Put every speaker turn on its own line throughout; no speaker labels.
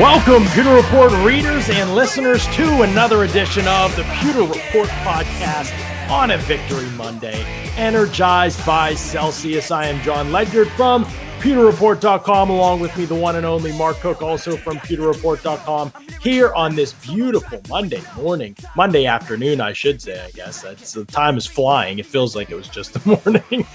Welcome, Pewter Report readers and listeners, to another edition of the Pewter Report podcast on a Victory Monday, energized by Celsius. I am John Ledyard from PewterReport.com, along with me, the one and only Mark Cook, also from PewterReport.com, here on this beautiful Monday morning, Monday afternoon, I should say. I guess that's the time is flying. It feels like it was just the morning,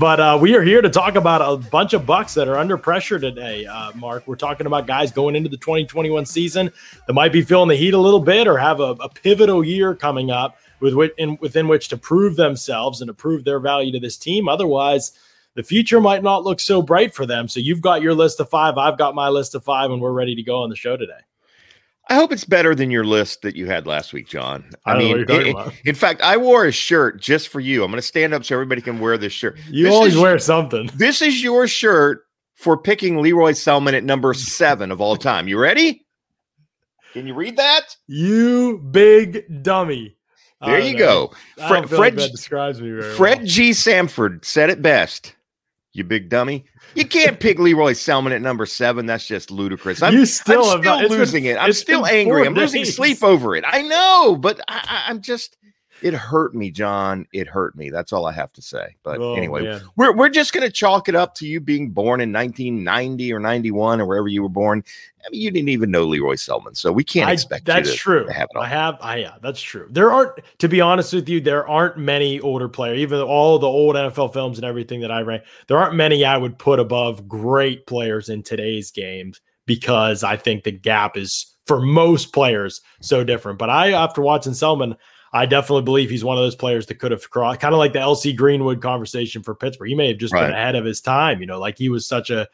but uh, we are here to talk about a bunch of Bucks that are under pressure today. Uh, Mark, we're talking about guys going into the 2021 season that might be feeling the heat a little bit or have a, a pivotal year coming up with in, within which to prove themselves and to prove their value to this team. Otherwise the future might not look so bright for them. So you've got your list of five, I've got my list of five, and we're ready to go on the show today.
I hope it's better than your list that you had last week, John. I, I mean, it, in fact, I wore a shirt just for you. I'm going to stand up so everybody can wear this shirt.
You
this
always is, wear something.
This is your shirt for picking Lee Roy Selmon at number seven of all time. You ready? Can you read that?
You big dummy.
There you know.
go. Fred, Fred like describes me very
Fred
well.
G. Sanford said it best you big dummy. You can't pick Lee Roy Selmon at number seven. That's just ludicrous. I'm,
you still,
I'm still not, losing been, it. I'm still angry. I'm days. losing sleep over it. I know, but I, I'm just it hurt me, John. It hurt me. That's all I have to say. But oh, anyway, man. we're we're just gonna chalk it up to you being born in 1990 or 91 or wherever you were born. I mean, you didn't even know Lee Roy Selmon, so we can't expect.
I, that's
to,
true.
To have
I have. I yeah, that's true. There aren't, to be honest with you, there aren't many older players. Even all the old NFL films and everything that I ran, there aren't many I would put above great players in today's games because I think the gap is for most players so different. But I, after watching Selmon, I definitely believe he's one of those players that could have crossed, kind of like the LC Greenwood conversation for Pittsburgh. He may have just right. been ahead of his time, you know, like he was such a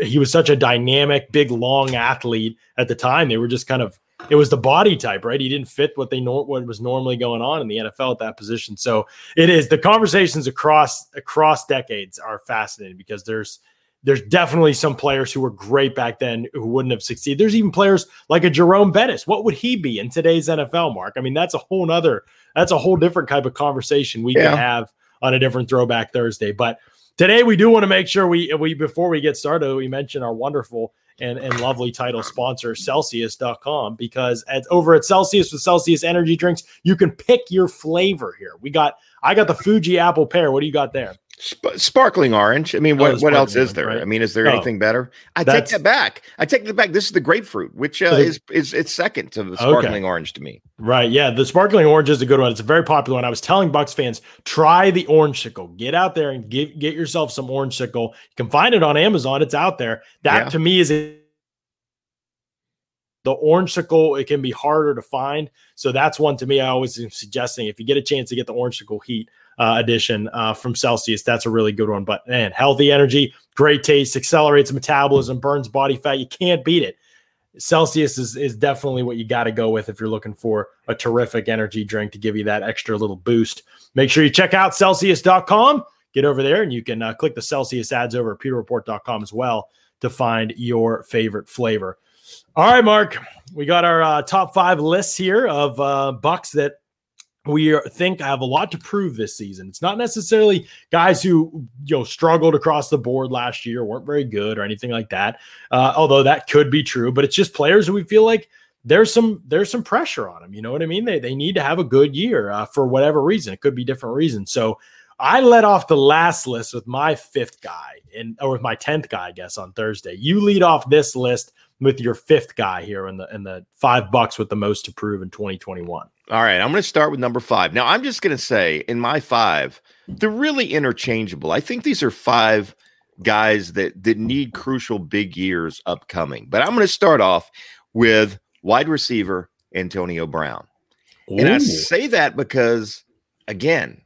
he was such a dynamic, big, long athlete at the time. They were just kind of it was the body type, right? He didn't fit what they know what was normally going on in the NFL at that position. So it is the conversations across across decades are fascinating because there's there's definitely some players who were great back then who wouldn't have succeeded. There's even players like a Jerome Bettis. What would he be in today's NFL, Mark? I mean, that's a whole nother, that's a whole different type of conversation we yeah. can have on a different throwback Thursday. But today we do want to make sure we we before we get started, we mention our wonderful and, and lovely title sponsor, Celsius.com, because at over at Celsius with Celsius energy drinks, you can pick your flavor here. We got I got the Fuji apple pear. What do you got there?
Sp- sparkling orange. I mean, oh, what, what else is there? Right? I mean, is there oh, anything better? I take that back. I take that back. This is the grapefruit, which uh, is is it's second to the sparkling okay. orange to me.
Right. Yeah, the sparkling orange is a good one. It's a very popular one. I was telling Bucks fans, try the orange sickle. Get out there and get get yourself some orange sickle. You can find it on Amazon. It's out there. That yeah. to me is a the orange sickle it can be harder to find so that's one to me i always am suggesting if you get a chance to get the orange sickle heat uh, edition uh, from Celsius. That's a really good one. But man, healthy energy, great taste, accelerates metabolism, burns body fat. You can't beat it. Celsius is, is definitely what you got to go with if you're looking for a terrific energy drink to give you that extra little boost. Make sure you check out Celsius.com. Get over there and you can uh, click the Celsius ads over at pewterreport.com as well to find your favorite flavor. All right, Mark, we got our uh, top five lists here of uh, bucks that we think have a lot to prove this season. It's not necessarily guys who you know struggled across the board last year, weren't very good or anything like that. Uh, although that could be true, but it's just players who we feel like there's some there's some pressure on them. You know what I mean? They they need to have a good year uh, for whatever reason. It could be different reasons. So I let off the last list with my fifth guy and or with my tenth guy, I guess, on Thursday. You lead off this list with your fifth guy here in the in the five bucks with the most to prove in 2021.
All right, I'm going to start with number five. Now, I'm just going to say in my five, they're really interchangeable. I think these are five guys that that need crucial big years upcoming. But I'm going to start off with wide receiver Antonio Brown, Ooh. and I say that because again,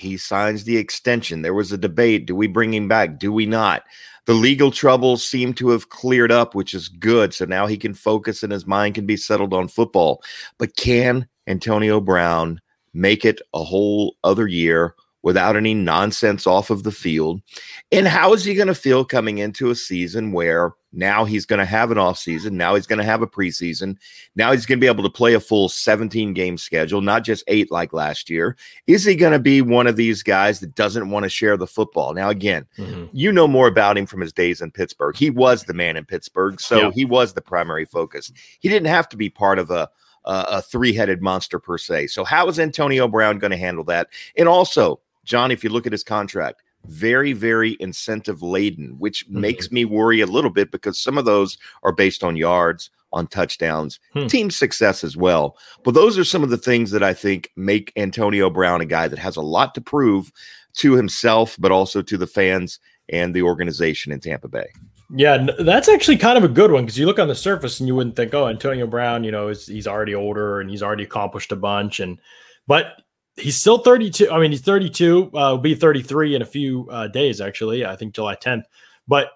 he signs the extension. There was a debate: do we bring him back? Do we not? The legal troubles seem to have cleared up, which is good. So now he can focus and his mind can be settled on football. But can Antonio Brown make it a whole other year without any nonsense off of the field. And how is he going to feel coming into a season where now he's going to have an off season, now he's going to have a preseason, now he's going to be able to play a full 17 game schedule, not just 8 like last year. Is he going to be one of these guys that doesn't want to share the football? Now again, mm-hmm. you know more about him from his days in Pittsburgh. He was the man in Pittsburgh, so yeah. he was the primary focus. He didn't have to be part of a a three-headed monster per se. So how is Antonio Brown going to handle that? And also, John, if you look at his contract, very, very incentive laden, which mm-hmm. makes me worry a little bit because some of those are based on yards, on touchdowns, hmm. team success as well. But those are some of the things that I think make Antonio Brown a guy that has a lot to prove to himself, but also to the fans and the organization in Tampa Bay.
Yeah, that's actually kind of a good one because you look on the surface and you wouldn't think, oh, Antonio Brown, you know, is he's already older and he's already accomplished a bunch, and but he's still 32. I mean, he's 32. Uh, will be 33 in a few uh, days, actually. I think July 10th. But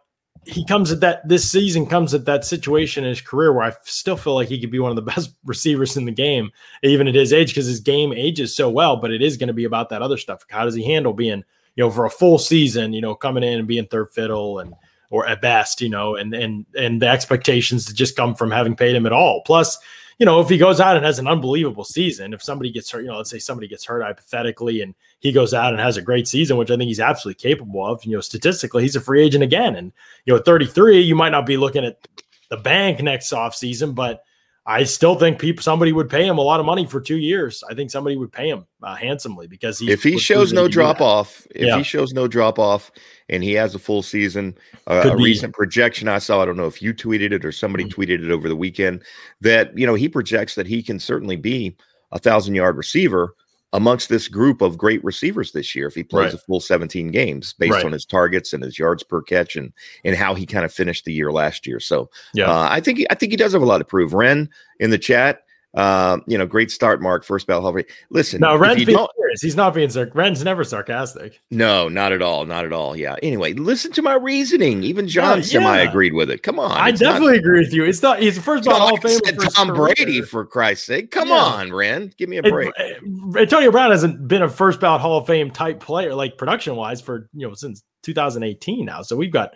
he comes at that. This season comes at that situation in his career where I still feel like he could be one of the best receivers in the game, even at his age, because his game ages so well. But it is going to be about that other stuff. How does he handle being, you know, for a full season, you know, coming in and being third fiddle and or at best, you know, and and and the expectations that just come from having paid him at all. Plus, you know, if he goes out and has an unbelievable season, if somebody gets hurt, you know, let's say somebody gets hurt hypothetically and he goes out and has a great season, which I think he's absolutely capable of, you know, statistically, he's a free agent again. And, you know, at 33, you might not be looking at the bank next off season, but I still think people somebody would pay him a lot of money for two years. I think somebody would pay him uh, handsomely because he
if he shows no drop off, if yeah. he shows no drop off, and he has a full season, uh, a recent projection I saw, I don't know if you tweeted it or somebody mm-hmm. tweeted it over the weekend that you know he projects that he can certainly be a thousand yard receiver amongst this group of great receivers this year if he plays right. a full 17 games based right. on his targets and his yards per catch and and how he kind of finished the year last year. So yeah, uh, I think he, I think he does have a lot to prove. Ren in the chat um, you know, great start, Mark. First bell, Hall. Of listen,
no, Ren's being serious. He's not being sarcastic. Ren's never sarcastic.
No, not at all. Not at all. Yeah. Anyway, listen to my reasoning. Even John yeah, semi agreed with it. Come on.
I definitely not, agree with you. It's not. He's the first ball Hall of Fame.
Tom Brady, for Christ's sake. Come yeah. on, Ren. Give me a break.
It, Antonio Brown hasn't been a first ballot Hall of Fame type player, like production wise, for you know since 2018 now. So we've got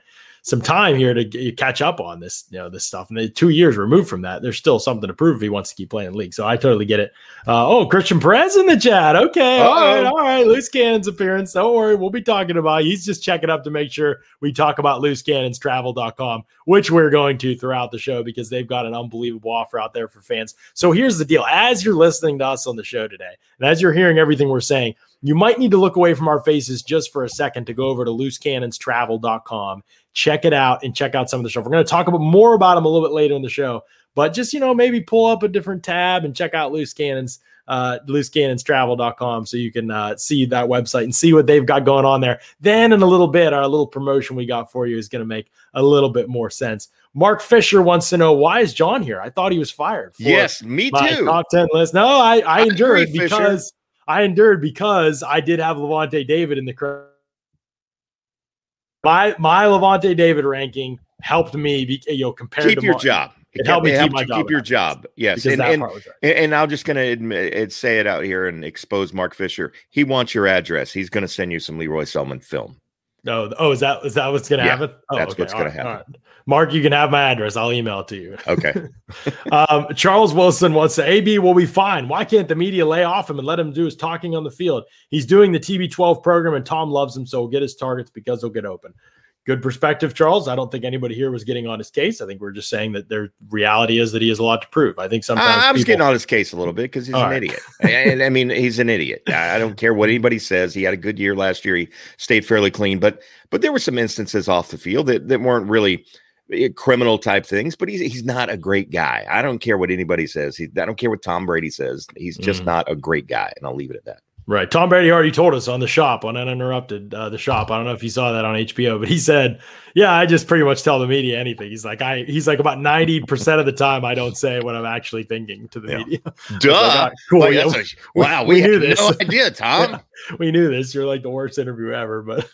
some time here to get, catch up on this, you know, this stuff. And two years removed from that, there's still something to prove if he wants to keep playing the league. So I totally get it. Uh, oh, Christian Perez in the chat. Okay, all right, all right. Loose cannons appearance. Don't worry, we'll be talking about. He's just checking up to make sure we talk about loosecannonstravel.com, which we're going to throughout the show because they've got an unbelievable offer out there for fans. So here's the deal: as you're listening to us on the show today, and as you're hearing everything we're saying, you might need to look away from our faces just for a second to go over to loosecannonstravel.com check it out and check out some of the stuff. We're going to talk about more about them a little bit later in the show, but just, you know, maybe pull up a different tab and check out Loose Cannons, uh, loosecannonstravel.com so you can uh, see that website and see what they've got going on there. Then in a little bit, our little promotion we got for you is going to make a little bit more sense. Mark Fisher wants to know why is John here? I thought he was fired.
yes, me too.
Top 10 list. No, I, I, I endured because I endured because I did have Lavonte David in the my my Lavonte David ranking helped me, be, you know, compared
keep
to
your Mark. job. It, it helped me keep, keep, keep your job. Yes, and and, right. and I'm just going to admit, say it out here and expose Mark Fisher. He wants your address. He's going to send you some Lee Roy Selmon film.
No, oh, is that is that what's going to yeah, happen? Oh,
that's okay. what's going to happen.
Mark, you can have my address. I'll email it to you.
Okay.
um, Charles Wilson wants to AB will be fine. Why can't the media lay off him and let him do his talking on the field? He's doing the TB12 program and Tom loves him, so he'll get his targets because he'll get open good perspective, Charles. I don't think anybody here was getting on his case. I think we're just saying that their reality is that he has a lot to prove. I think sometimes
I, I was people... getting on his case a little bit because he's All an right. idiot. and I mean, he's an idiot. I don't care what anybody says. He had a good year last year. He stayed fairly clean, but but there were some instances off the field that, that weren't really eh, criminal type things. But he's he's not a great guy. I don't care what anybody says. He, I don't care what Tom Brady says. He's just mm. not a great guy, and I'll leave it at that.
Right. Tom Brady already told us on the shop on Uninterrupted, uh, the shop. I don't know if you saw that on HBO, but he said, Yeah, I just pretty much tell the media anything. He's like, I he's like about 90% of the time I don't say what I'm actually thinking to the yeah. media.
Duh. Like, right, cool. Like, yeah, a, wow, we, we knew this. No idea, Tom. Yeah,
we knew this. You're like the worst interview ever. But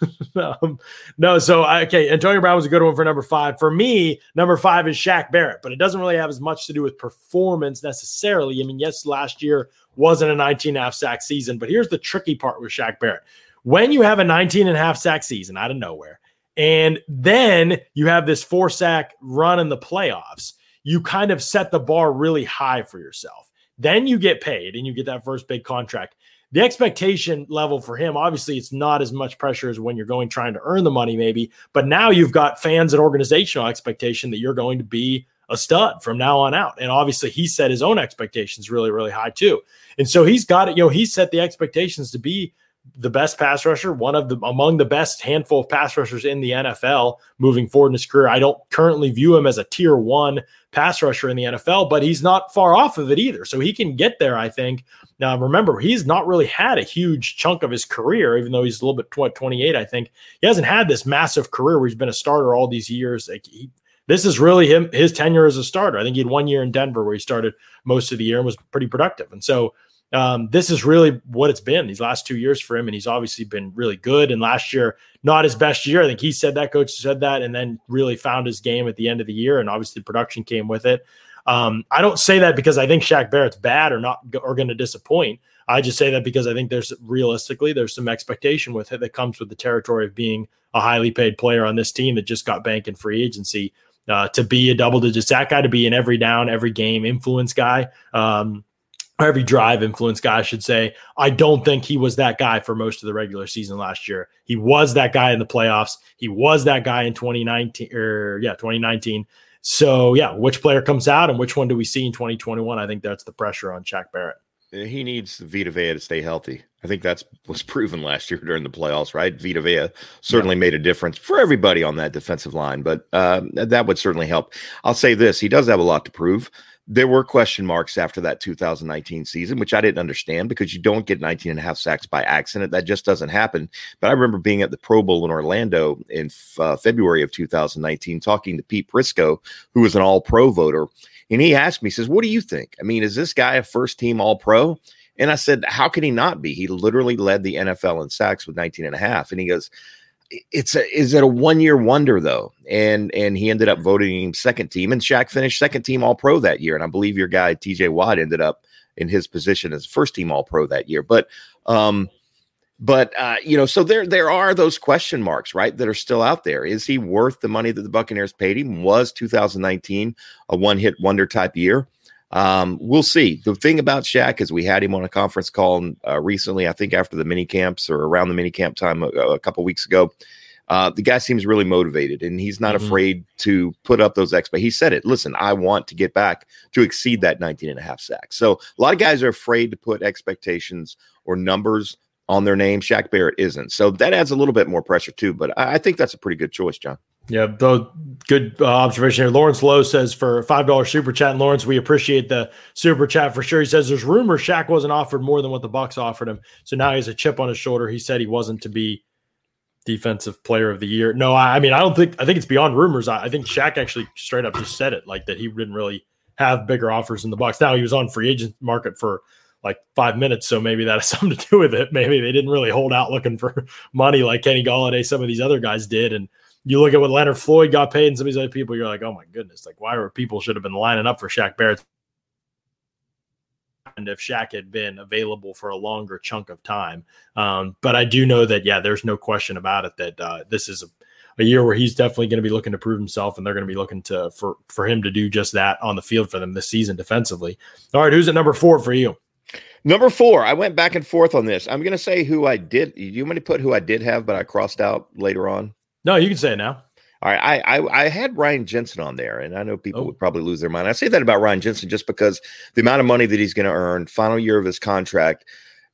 um, no, so okay, Antonio Brown was a good one for number five. For me, number five is Shaq Barrett, but it doesn't really have as much to do with performance necessarily. I mean, yes, last year wasn't a 19 and a half sack season. But here's the tricky part with Shaq Barrett. when you have a 19 and a half sack season out of nowhere, and then you have this four sack run in the playoffs, you kind of set the bar really high for yourself. Then you get paid and you get that first big contract. The expectation level for him, obviously, it's not as much pressure as when you're going trying to earn the money, maybe. But now you've got fans and organizational expectation that you're going to be a stud from now on out. And obviously, he set his own expectations really, really high too. And so he's got it. You know, he set the expectations to be the best pass rusher, one of the among the best handful of pass rushers in the NFL moving forward in his career. I don't currently view him as a tier one pass rusher in the NFL, but he's not far off of it either. So he can get there, I think. Now, remember, he's not really had a huge chunk of his career, even though he's a little bit 28, I think. He hasn't had this massive career where he's been a starter all these years. Like he, this is really him, his tenure as a starter. I think he had one year in Denver where he started most of the year and was pretty productive. And so um, this is really what it's been these last two years for him. And he's obviously been really good. And last year, not his best year. I think he said that, coach said that, and then really found his game at the end of the year. And obviously, production came with it. Um, I don't say that because I think Shaq Barrett's bad or not or going to disappoint. I just say that because I think there's realistically there's some expectation with it that comes with the territory of being a highly paid player on this team that just got bank in free agency. Uh, to be a double digit sack guy, to be an every down, every game influence guy, um, every drive influence guy, I should say. I don't think he was that guy for most of the regular season last year. He was that guy in the playoffs. He was that guy in 2019 or yeah, 2019. So yeah, which player comes out and which one do we see in 2021? I think that's the pressure on Shaq Barrett.
He needs Vita Vea to stay healthy. I think that's was proven last year during the playoffs, right? Vita Vea certainly yeah. made a difference for everybody on that defensive line, but uh, that would certainly help. I'll say this: he does have a lot to prove there were question marks after that 2019 season, which I didn't understand because you don't get 19 and a half sacks by accident. That just doesn't happen. But I remember being at the Pro Bowl in Orlando in uh, February of 2019, talking to Pete Prisco, who was an all pro voter. And he asked me, he says, What do you think? I mean, is this guy a first team all pro? And I said, How can he not be? He literally led the NFL in sacks with 19 and a half. And he goes, it's a is it a one year wonder though? And and he ended up voting him second team, and Shaq finished second team All Pro that year. And I believe your guy T.J. Watt ended up in his position as first team All Pro that year. But um, but uh, you know, so there there are those question marks, right, that are still out there. Is he worth the money that the Buccaneers paid him? Was 2019 a one hit wonder type year? Um, we'll see. The thing about Shaq is we had him on a conference call uh, recently, I think after the mini camps or around the mini camp time a, a couple weeks ago. Uh, the guy seems really motivated and he's not mm-hmm. afraid to put up those expectations. He said it. Listen, I want to get back to exceed that 19 and a half sacks. So a lot of guys are afraid to put expectations or numbers on their name. Shaq Barrett isn't. So that adds a little bit more pressure too. But I, I think that's a pretty good choice, John.
Yeah, though good uh, observation here. Lawrence Lowe says for five dollars super chat. And Lawrence, we appreciate the super chat for sure. He says there's rumors Shaq wasn't offered more than what the Bucks offered him, so now he has a chip on his shoulder. He said he wasn't to be defensive player of the year. No, I, I mean I don't think I think it's beyond rumors. I, I, think Shaq actually straight up just said it like that. He didn't really have bigger offers in the Bucks. Now he was on free agent market for like five minutes, so maybe that has something to do with it. Maybe they didn't really hold out looking for money like Kenny Golladay, some of these other guys did, and you look at what Leonard Floyd got paid and some of these other people, you're like, oh my goodness, like why were people should have been lining up for Shaq Barrett? And if Shaq had been available for a longer chunk of time. Um, but I do know that, yeah, there's no question about it that uh, this is a, a year where he's definitely going to be looking to prove himself, and they're going to be looking to for for him to do just that on the field for them this season defensively. All right, who's at number four for you?
Number four, I went back and forth on this. I'm going to say who I did. You want me to put who I did have, but I crossed out later on?
No, you can say it now.
All right, I, I, I had Ryan Jensen on there, and I know people oh. would probably lose their mind. I say that about Ryan Jensen just because the amount of money that he's going to earn, final year of his contract.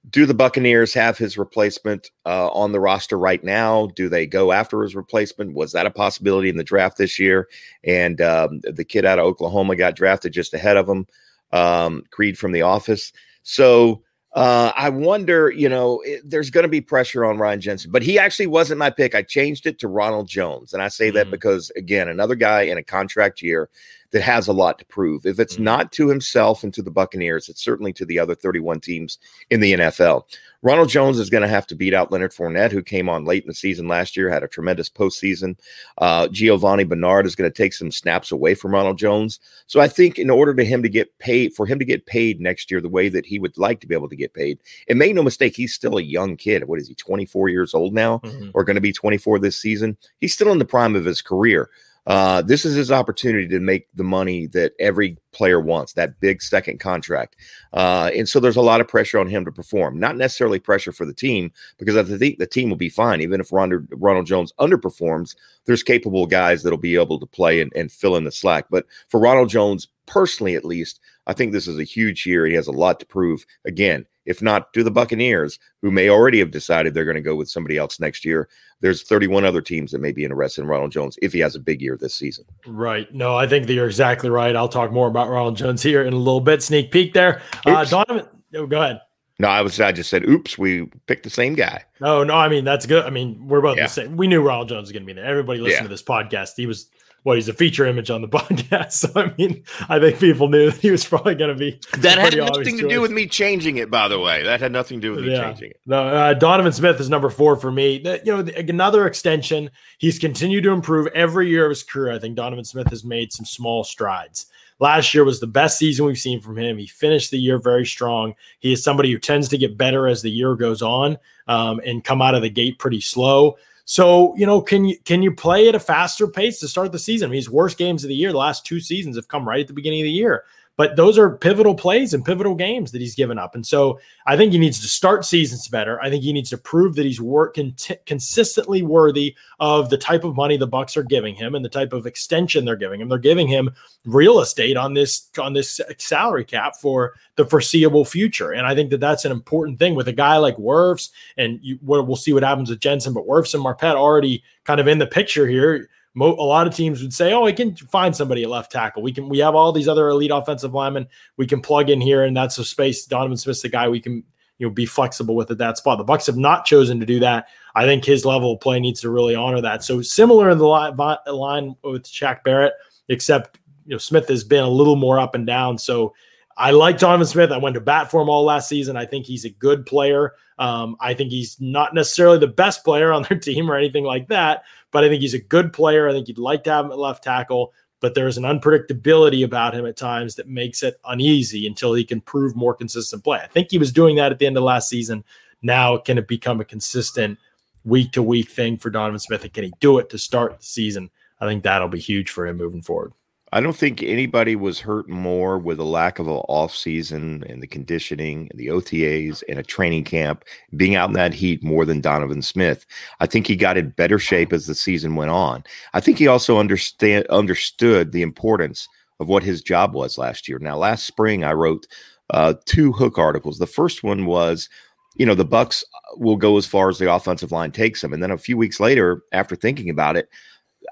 Do the Buccaneers have his replacement uh, on the roster right now? Do they go after his replacement? Was that a possibility in the draft this year? And um, the kid out of Oklahoma got drafted just ahead of him, um, Creed from The Office. So uh, I wonder, you know, it, there's going to be pressure on Ryan Jensen, but he actually wasn't my pick. I changed it to Ronald Jones. And I say that mm. because, again, another guy in a contract year that has a lot to prove. If it's
Mhm.
not to himself and to the Buccaneers, it's certainly to the other 31 teams in the NFL. Ronald Jones is going to have to beat out Leonard Fournette, who came on late in the season last year, had a tremendous postseason. Uh, Giovani Bernard is going to take some snaps away from Ronald Jones. So I think in order to him to get paid, for him to get paid next year the way that he would like to be able to get paid, and make no mistake, he's still a young kid. What is he, 24 years old now?
Mhm.
or going to be 24 this season. He's still in the prime of his career. Uh, this is his opportunity to make the money that every player wants, that big second contract. Uh, and so there's a lot of pressure on him to perform, not necessarily pressure for the team, because I think the team will be fine. Even if Ronald, Ronald Jones underperforms, there's capable guys that'll be able to play and, and fill in the slack. But for Ronald Jones, personally at least, I think this is a huge year. He has a lot to prove. Again, if not to the Buccaneers, who may already have decided they're going to go with somebody else next year. There's 31 other teams that may be interested in Ronald Jones if he has a big year this season.
Right. No, I think that you're exactly right. I'll talk more about Ronald Jones here in a little bit. Sneak peek there. Uh, Donovan, oh, go ahead.
No, I was I just said, oops, we picked the same guy.
No, no, I mean that's good. I mean, we're both
Yeah.
the same. We knew Ronald Jones was going to be there. Everybody listening
Yeah.
to this podcast, he was what he's a feature image on the podcast. So I mean, I think people knew that he was probably going to be
That had nothing to
choice.
do with me changing it, by the way. That had nothing to do with me
Yeah.
changing it.
No, uh, Donovan Smith is number four for me. That you know, the- another extension. He's continued to improve every year of his career. I think Donovan Smith has made some small strides. Last year was the best season we've seen from him. He finished the year very strong. He is somebody who tends to get better as the year goes on um, and come out of the gate pretty slow. So you know, can you can you play at a faster pace to start the season? I mean, his worst games of the year, the last two seasons, have come right at the beginning of the year. But those are pivotal plays and pivotal games that he's given up. And so I think he needs to start seasons better. I think he needs to prove that he's work conti- consistently worthy of the type of money the Bucks are giving him and the type of extension they're giving him. They're giving him real estate on this on this salary cap for the foreseeable future. And I think that that's an important thing with a guy like Wirfs. And you, we'll see what happens with Jensen, but Wirfs and Marpet already kind of in the picture here. Mo- a lot of teams would say, "Oh, we can find somebody at left tackle. We can. We have all these other elite offensive linemen. We can plug in here, and that's a space. Donovan Smith's the guy we can, you know, be flexible with at that spot. The Bucks have not chosen to do that. I think his level of play needs to really honor that. So similar in the line, line with Shaq Barrett, except you know Smith has been a little more up and down. So I like Donovan Smith. I went to bat for him all last season. I think he's a good player. Um, I think he's not necessarily the best player on their team or anything like that, but I think he's a good player. I think you'd like to have him at left tackle, but there's an unpredictability about him at times that makes it uneasy until he can prove more consistent play. I think he was doing that at the end of last season. Now, can it become a consistent week to week thing for Donovan Smith? And can he do it to start the season? I think that'll be huge for him moving forward.
I don't think anybody was hurt more with the lack of an off season and the conditioning and the OTAs and a training camp being out in that heat more than Donovan Smith. I think he got in better shape as the season went on. I think he also understand understood the importance of what his job was last year. Now, last spring I wrote uh, two hook articles. The first one was, you know, the Bucks will go as far as the offensive line takes them, and then a few weeks later, after thinking about it.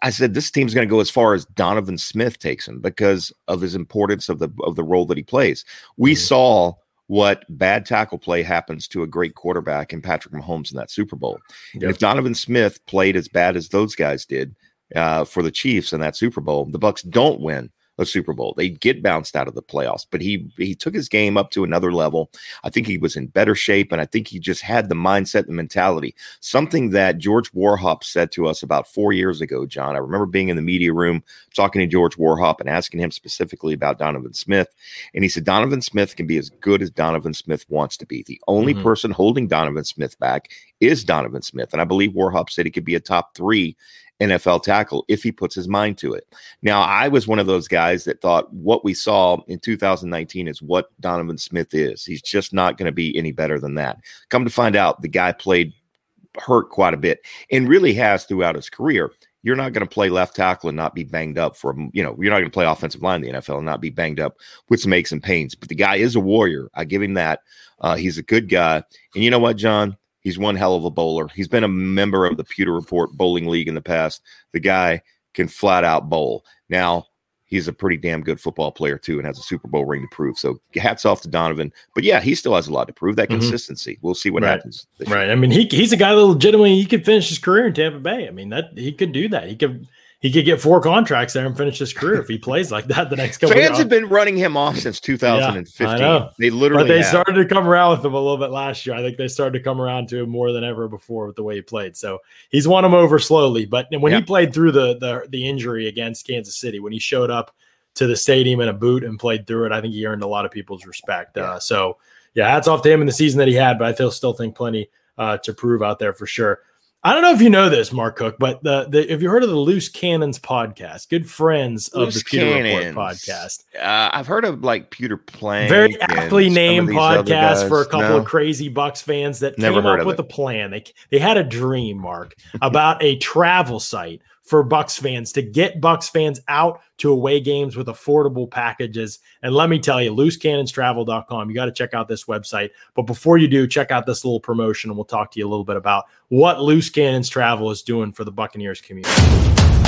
I said this team's going to go as far as Donovan Smith takes him because of his importance of the of the role that he plays. We
Mhm.
saw what bad tackle play happens to a great quarterback in Patrick Mahomes in that Super Bowl. And if Donovan Smith played as bad as those guys did uh, for the Chiefs in that Super Bowl, the Bucks don't win a Super Bowl. They get bounced out of the playoffs, but he he took his game up to another level. I think he was in better shape, and I think he just had the mindset and mentality. Something that George Warhop said to us about four years ago, John. I remember being in the media room talking to George Warhop and asking him specifically about Donovan Smith, and he said Donovan Smith can be as good as Donovan Smith wants to be. The only
Mhm.
person holding Donovan Smith back is Donovan Smith, and I believe Warhop said he could be a top three NFL tackle if he puts his mind to it. Now, I was one of those guys that thought what we saw in 2019 is what Donovan Smith is. He's just not going to be any better than that. Come to find out, the guy played hurt quite a bit and really has throughout his career. You're not going to play left tackle and not be banged up for, you know, you're not going to play offensive line in the NFL and not be banged up with some aches and pains. But the guy is a warrior. I give him that. Uh, he's a good guy. And you know what, John? He's one hell of a bowler. He's been a member of the Pewter Report Bowling League in the past. The guy can flat out bowl. Now, he's a pretty damn good football player, too, and has a Super Bowl ring to prove. So hats off to Donovan. But yeah, he still has a lot to prove. That
Mhm.
consistency. We'll see what
Right.
happens.
Right. I mean, he he's a guy that legitimately he could finish his career in Tampa Bay. I mean, that he could do that. He could he could get four contracts there and finish his career if he plays like that the next couple. Of years.
The fans have been running him off since 2015. Yeah, they literally,
but they
have.
started to come around with him a little bit last year. I think they started to come around to him more than ever before with the way he played. So he's won him over slowly. But when he played through the, the the injury against Kansas City, when he showed up to the stadium in a boot and played through it, I think he earned a lot of people's respect. Yeah. Uh, so yeah, hats off to him in the season that he had. But I still think plenty uh, to prove out there for sure. I don't know if you know this, Mark Cook, but the, the have you heard of the Loose Cannons podcast? Good friends of Loose the Pewter Cannons. Report podcast.
Uh, I've heard of like Pewter Plank.
Very aptly named podcast for a couple no. of crazy Bucks fans that Never came up with it. a plan. They they had a dream, Mark, about a travel site for Bucks fans to get Bucks fans out to away games with affordable packages. And let me tell you, loosecannonstravel.com. You got to check out this website. But before you do, check out this little promotion and we'll talk to you a little bit about what Loose Cannons Travel is doing for the Buccaneers community.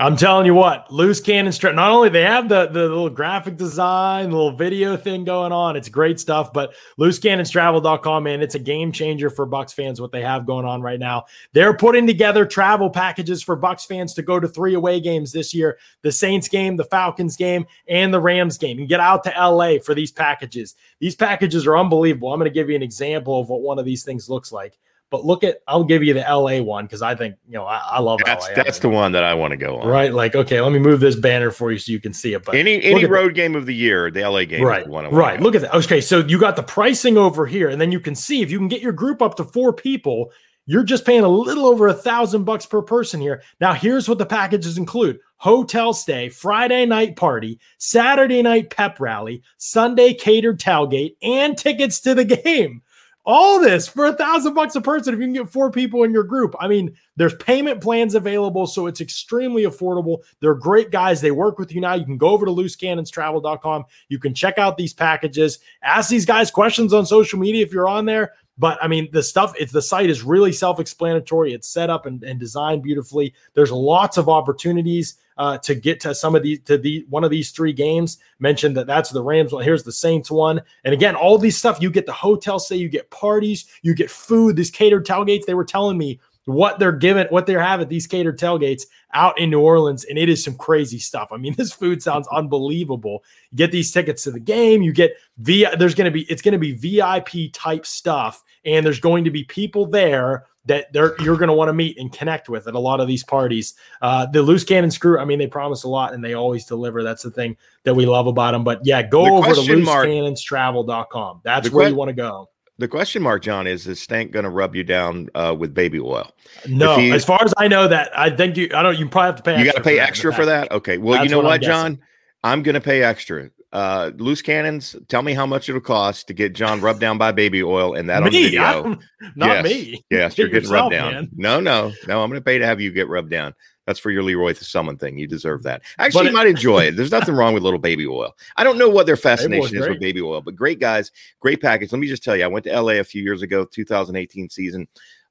I'm telling you what, loose cannon strap. Not only they have the, the little graphic design, the little video thing going on, it's great stuff. But loosecannonstravel.com, man, it's a game changer for Bucks fans. What they have going on right now, they're putting together travel packages for Bucks fans to go to three away games this year: the Saints game, the Falcons game, and the Rams game, and get out to LA for these packages. These packages are unbelievable. I'm going to give you an example of what one of these things looks like. But look at, I'll give you the LA one because I think, you know, I, I love
that's,
LA.
That's the one that I want to go on.
Right. Like, okay, let me move this banner for you so you can see it. But
any any road that. game of the year, the LA game,
right? one right. Look at that. Okay. So you got the pricing over here, and then you can see if you can get your group up to four people, you're just paying a little over a thousand bucks per person here. Now, here's what the packages include hotel stay, Friday night party, Saturday night pep rally, Sunday catered tailgate, and tickets to the game all this for a thousand bucks a person if you can get four people in your group. I mean, there's payment plans available, so it's extremely affordable. They're great guys. They work with you now. You can go over to loosecannonstravel.com. You can check out these packages, ask these guys questions on social media if you're on there. But I mean, the stuff, it's the site is really self explanatory. It's set up and, and designed beautifully. There's lots of opportunities uh, to get to some of these to the one of these three games. Mentioned that that's the Rams one. Here's the Saints one. And again, all these stuff you get the hotel stay, you get parties, you get food. These catered tailgates. They were telling me what they're giving, what they have at these catered tailgates out in New Orleans, and it is some crazy stuff. I mean, this food sounds unbelievable. You get these tickets to the game, you get V. There's going to be it's going to be VIP type stuff, and there's going to be people there that they're you're going to want to meet and connect with at a lot of these parties. Uh, the loose cannon screw, I mean, they promise a lot and they always deliver. That's the thing that we love about them. But yeah, go the over to loosecannonstravel.com. That's where you want to go.
The question mark, John, is is Stank going to rub you down uh, with baby oil?
No, he, as far as I know, that I think you. I don't. You probably have to pay.
You got to pay extra for that. Okay. Well, That's you know what, what John? I'm going to pay extra uh, loose cannons. Tell me how much it'll cost to get John rubbed down by baby oil and that me? on video. I'm,
not
yes.
me.
Yes, you're getting yourself, rubbed down. Man. No, no, no. I'm going to pay to have you get rubbed down. That's for your Leroy to Selmon thing. You deserve that. Actually, but you might enjoy it. There's nothing wrong with little baby oil. I don't know what their fascination is with baby oil, but great guys, great package. Let me just tell you, I went to LA a few years ago, 2018 season.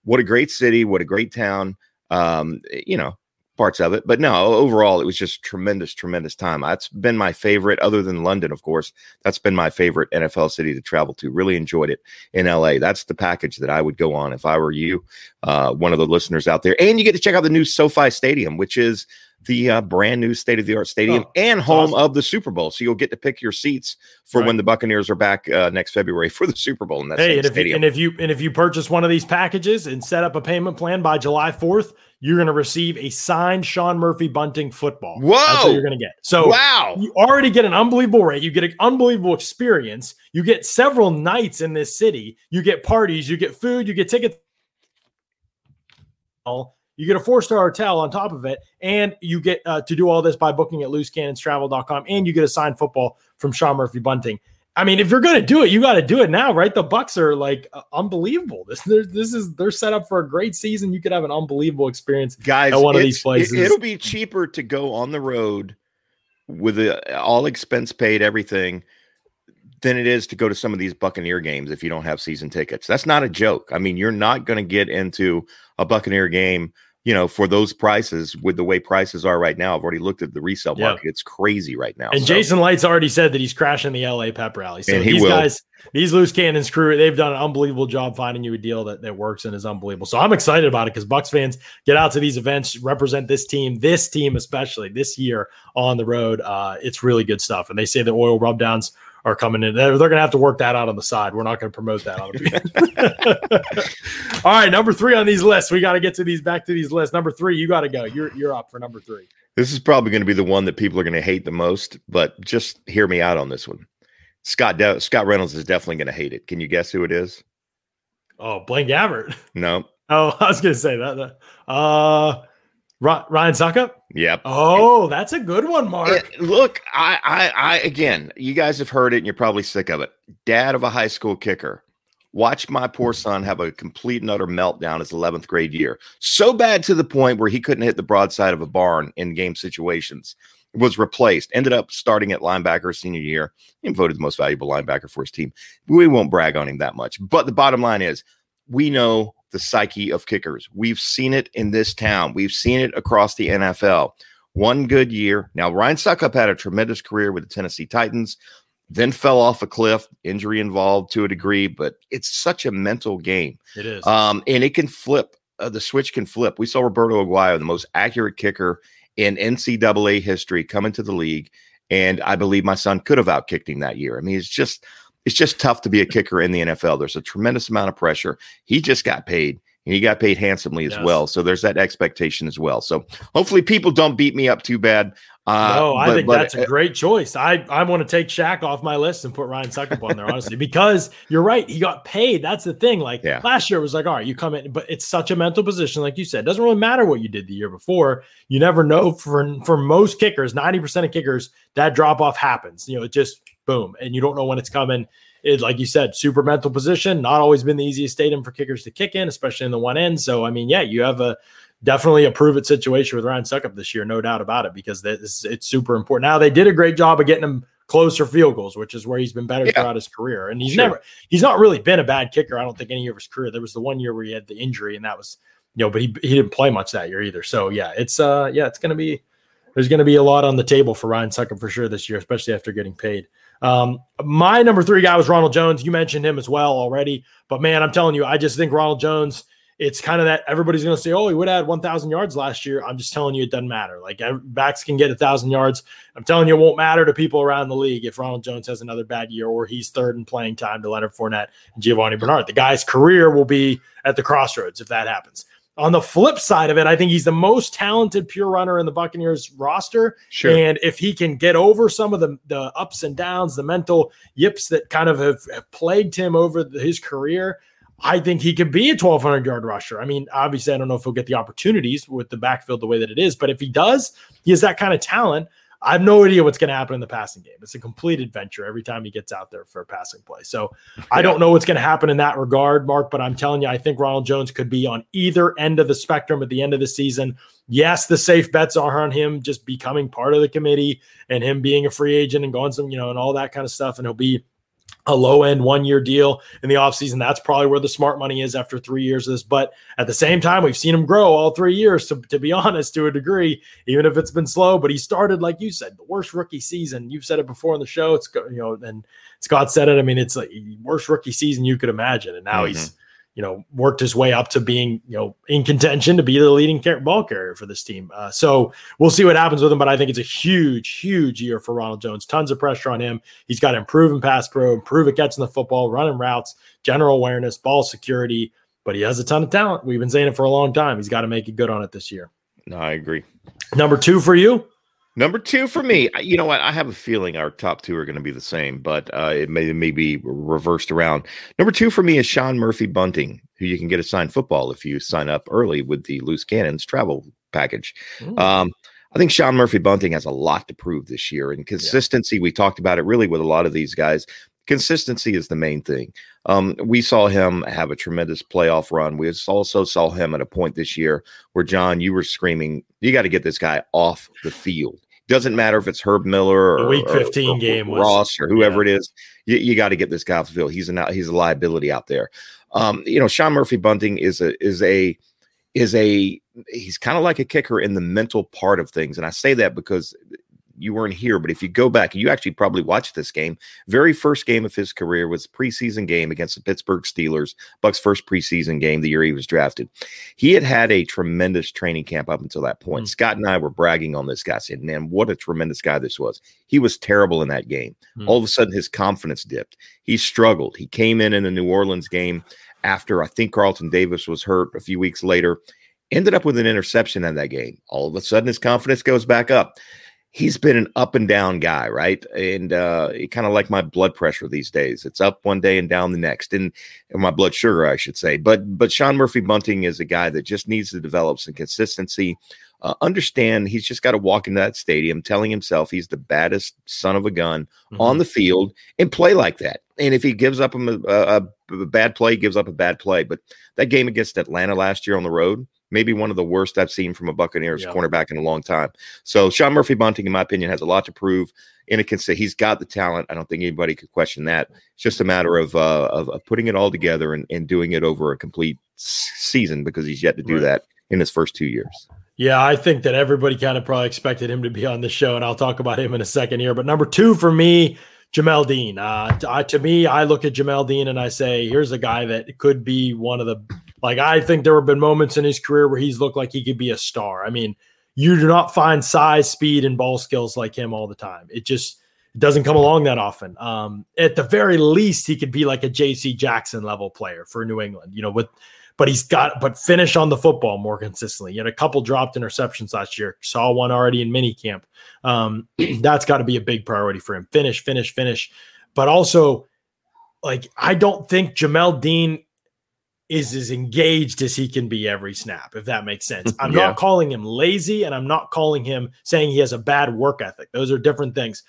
What a great city. What a great town. Um, you know, parts of it. But no, overall, it was just tremendous, tremendous time. That's been my favorite, other than London, of course. That's been my favorite NFL city to travel to. Really enjoyed it in LA. That's the package that I would go on if I were you, uh, one of the listeners out there. And you get to check out the new SoFi Stadium, which is the uh, brand new state of the art stadium oh, and home awesome. of the Super Bowl. So you'll get to pick your seats for right. when the Buccaneers are back uh, next February for the Super Bowl. In that hey,
and if, you, and if you and if you purchase one of these packages and set up a payment plan by July fourth, you're going to receive a signed Sean Murphy Bunting football.
Whoa. That's
what you're going to get. So
wow.
you already get an unbelievable rate. You get an unbelievable experience. You get several nights in this city. You get parties, you get food, you get tickets. You get a four star hotel on top of it, and you get uh, to do all this by booking at loosecannonstravel.com, and you get a signed football from Sean Murphy Bunting. I mean, if you're going to do it, you got to do it now, right? The Bucks are like uh, unbelievable. This this is they're set up for a great season. You could have an unbelievable experience,
guys.
At one of these places,
it, will be cheaper to go on the road with a, all expense paid, everything, than it is to go to some of these Buccaneer games if you don't have season tickets. That's not a joke. I mean, you're not going to get into a Buccaneer game you know, for those prices, with the way prices are right now, I've already looked at the resale market. It's crazy right now.
And
So,
Jason Licht's already said that he's crashing the LA pep rally. So
And he
these guys, these loose cannons crew, they've done an unbelievable job finding you a deal that, that works and is unbelievable. So I'm excited about it because Bucks fans get out to these events, represent this team, this team especially this year on the road. Uh, it's really good stuff. And they say the oil rub downs are coming in. They're, they're going to have to work that out on the side. We're not going to promote that on the All right, number three on these lists. We got to get to these back to these lists. Number three, you got to go. You're you're up for number three.
this is probably going to be the one that people are going to hate the most, but just hear me out on this one. Scott De- Scott Reynolds is definitely going to hate it. Can you guess who it is?
Oh, Blaine Gabbert.
No.
Oh, I was going to say that. that- Uh, Ry- Ryan Succop.
Yep.
Oh, that's a good one, Mark.
Eh, look, I, I, I, again, you guys have heard it and you're probably sick of it. Dad of a high school kicker. Watch my poor son have a complete and utter meltdown his 11th grade year. So bad to the point where he couldn't hit the broadside of a barn in game situations. Was replaced, ended up starting at linebacker senior year, and voted the most valuable linebacker for his team. We won't brag on him that much. But the bottom line is, we know the psyche of kickers. We've seen it in this town, we've seen it across the NFL one good year. Now, Ryan Succop had a tremendous career with the Tennessee Titans, then fell off a cliff, injury involved to a degree, but it's such a mental game.
it is.
Um, and it can flip. Uh, the switch can flip. We saw Roberto Aguayo, the most accurate kicker in NCAA history, come into the league, and I believe my son could have outkicked him that year. I mean, it's just it's just tough to be a kicker in the NFL. There's a tremendous amount of pressure. He just got paid, and he got paid handsomely as
Yes.
well. So there's that expectation as well. So hopefully, people don't beat me up too bad. Uh,
no, I
but-
think
but,
that's a great choice. I, I want to take Shaq off my list and put Ryan Succop on there, honestly, because you're right. He got paid. That's the thing. Like
Yeah.
last year, it was like, all right, you come in, but it's such a mental position. Like you said, it doesn't really matter what you did the year before. You never know. For for most kickers, 90% of kickers, that drop off happens. You know, it just boom, and you don't know when it's coming. It, like you said, super mental position, not always been the easiest stadium for kickers to kick in, especially in the one end. So, I mean, yeah, you have a definitely a prove it situation with Ryan Succop this year, no doubt about it, because this, it's super important. Now they did a great job of getting him closer field goals, which is where he's been better
Yeah.
throughout his career. And he's
Sure.
never he's not really been a bad kicker. I don't think any year of his career. There was the one year where he had the injury, and that was you know, but he he didn't play much that year either. So yeah, it's uh yeah, it's gonna be there's gonna be a lot on the table for Ryan Succop for sure this year, especially after getting paid. Um, my number three guy was Ronald Jones. You mentioned him as well already, but man, I'm telling you, I just think Ronald Jones. It's kind of that everybody's going to say, "Oh, he would have had 1,000 yards last year." I'm just telling you, it doesn't matter. Like backs can get a thousand yards. I'm telling you, it won't matter to people around the league if Ronald Jones has another bad year or he's third in playing time to Leonard Fournette and Giovani Bernard. The guy's career will be at the crossroads if that happens. On the flip side of it, I think he's the most talented pure runner in the Buccaneers roster.
Sure.
And if he can get over some of the, the ups and downs, the mental yips that kind of have, have plagued him over the- his career, I think he could be a 1,200 yard rusher. I mean, obviously, I don't know if he'll get the opportunities with the backfield the way that it is, but if he does, he has that kind of talent. I have no idea what's going to happen in the passing game. It's a complete adventure every time he gets out there for a passing play. So I don't know what's going to happen in that regard, Mark, but I'm telling you, I think Ronald Jones could be on either end of the spectrum at the end of the season. Yes, the safe bets are on him just becoming part of the committee and him being a free agent and going some, you know, and all that kind of stuff. And he'll be a low end one year deal in the offseason. That's probably where the smart money is after three years of this. But at the same time, we've seen him grow all three years, to, to be honest, to a degree, even if it's been slow. But he started, like you said, the worst rookie season. You've said it before in the show. It's, you know, and Scott said it. I mean, it's like worst rookie season you could imagine. And now he's, mm-hmm. You know, worked his way up to being, you know, in contention to be the leading ball carrier for this team. Uh, so we'll see what happens with him. But I think it's a huge, huge year for Ronald Jones. Tons of pressure on him. He's got to improve in pass pro, improve at catching the football, running routes, general awareness, ball security. But he has a ton of talent. We've been saying it for a long time. He's got to make it good on it this year.
No, I agree.
Number two for you.
Number two for me, you know what? I have a feeling our top two are going to be the same, but uh, it may, may be reversed around. Number two for me is Sean Murphy Bunting, who you can get a signed football if you sign up early with the Loose Cannons travel package. Um, I think Sean Murphy Bunting has a lot to prove this year, and consistency. We talked about it really with a lot of these guys. Consistency is the main thing. Um, we saw him have a tremendous playoff run. We also saw him at a point this year where John, you were screaming, "You got to get this guy off the field." Doesn't matter if it's Herb Miller
The
or
Week 15
or
game was-
Ross or whoever it is. You, you got to get this guy off the field. He's an he's a liability out there. Um, you know, Sean Murphy Bunting is a is a is a he's kind of like a kicker in the mental part of things. And I say that because you weren't here, but if you go back, you actually probably watched this game. Very first game of his career was preseason game against the Pittsburgh Steelers, Buck's first preseason game the year he was drafted. He had had a tremendous training camp up until that point. Mm-hmm. Scott and I were bragging on this guy, saying, "Man, what a tremendous guy this was." He was terrible in that game. Mm-hmm. All of a sudden, his confidence dipped. He struggled. He came in in the New Orleans game after I think Carlton Davis was hurt a few weeks later. Ended up with an interception in that game. All of a sudden, his confidence goes back up he's been an up and down guy, right? And uh, kind of like my blood pressure these days. It's up one day and down the next, and, my blood sugar, I should say. But but Sean Murphy Bunting is a guy that just needs to develop some consistency. Uh, understand he's just got to walk into that stadium telling himself he's the baddest son of a gun mm-hmm. on the field and play like that. And if he gives up a, a, a bad play, gives up a bad play. But that game against Atlanta last year on the road, maybe one of the worst I've seen from a Buccaneers yeah. cornerback in a long time. So Sean Murphy Bunting, in my opinion, has a lot to prove. In a consent, he's got the talent. I don't think anybody could question that. It's just a matter of uh, of, of, putting it all together and, and doing it over a complete season because he's yet to do right. that in his first two years.
Yeah, I think that everybody kind of probably expected him to be on the show, and I'll talk about him in a second here. But number two for me, Jamel Dean. Uh, to, to me, I look at Jamel Dean and I say, here's a guy that could be one of the like I think there have been moments in his career where he's looked like he could be a star. I mean, you do not find size, speed, and ball skills like him all the time. It just doesn't come along that often. Um, at the very least, he could be like a J.C. Jackson level player for New England. You know, with but he's got but finish on the football more consistently. He had a couple dropped interceptions last year. Saw one already in mini camp. Um, that's got to be a big priority for him. Finish, finish, finish. But also, like I don't think Jamel Dean is as engaged as he can be every snap, if that makes sense. I'm yeah. not calling him lazy and I'm not calling him saying he has a bad work ethic. Those are different things.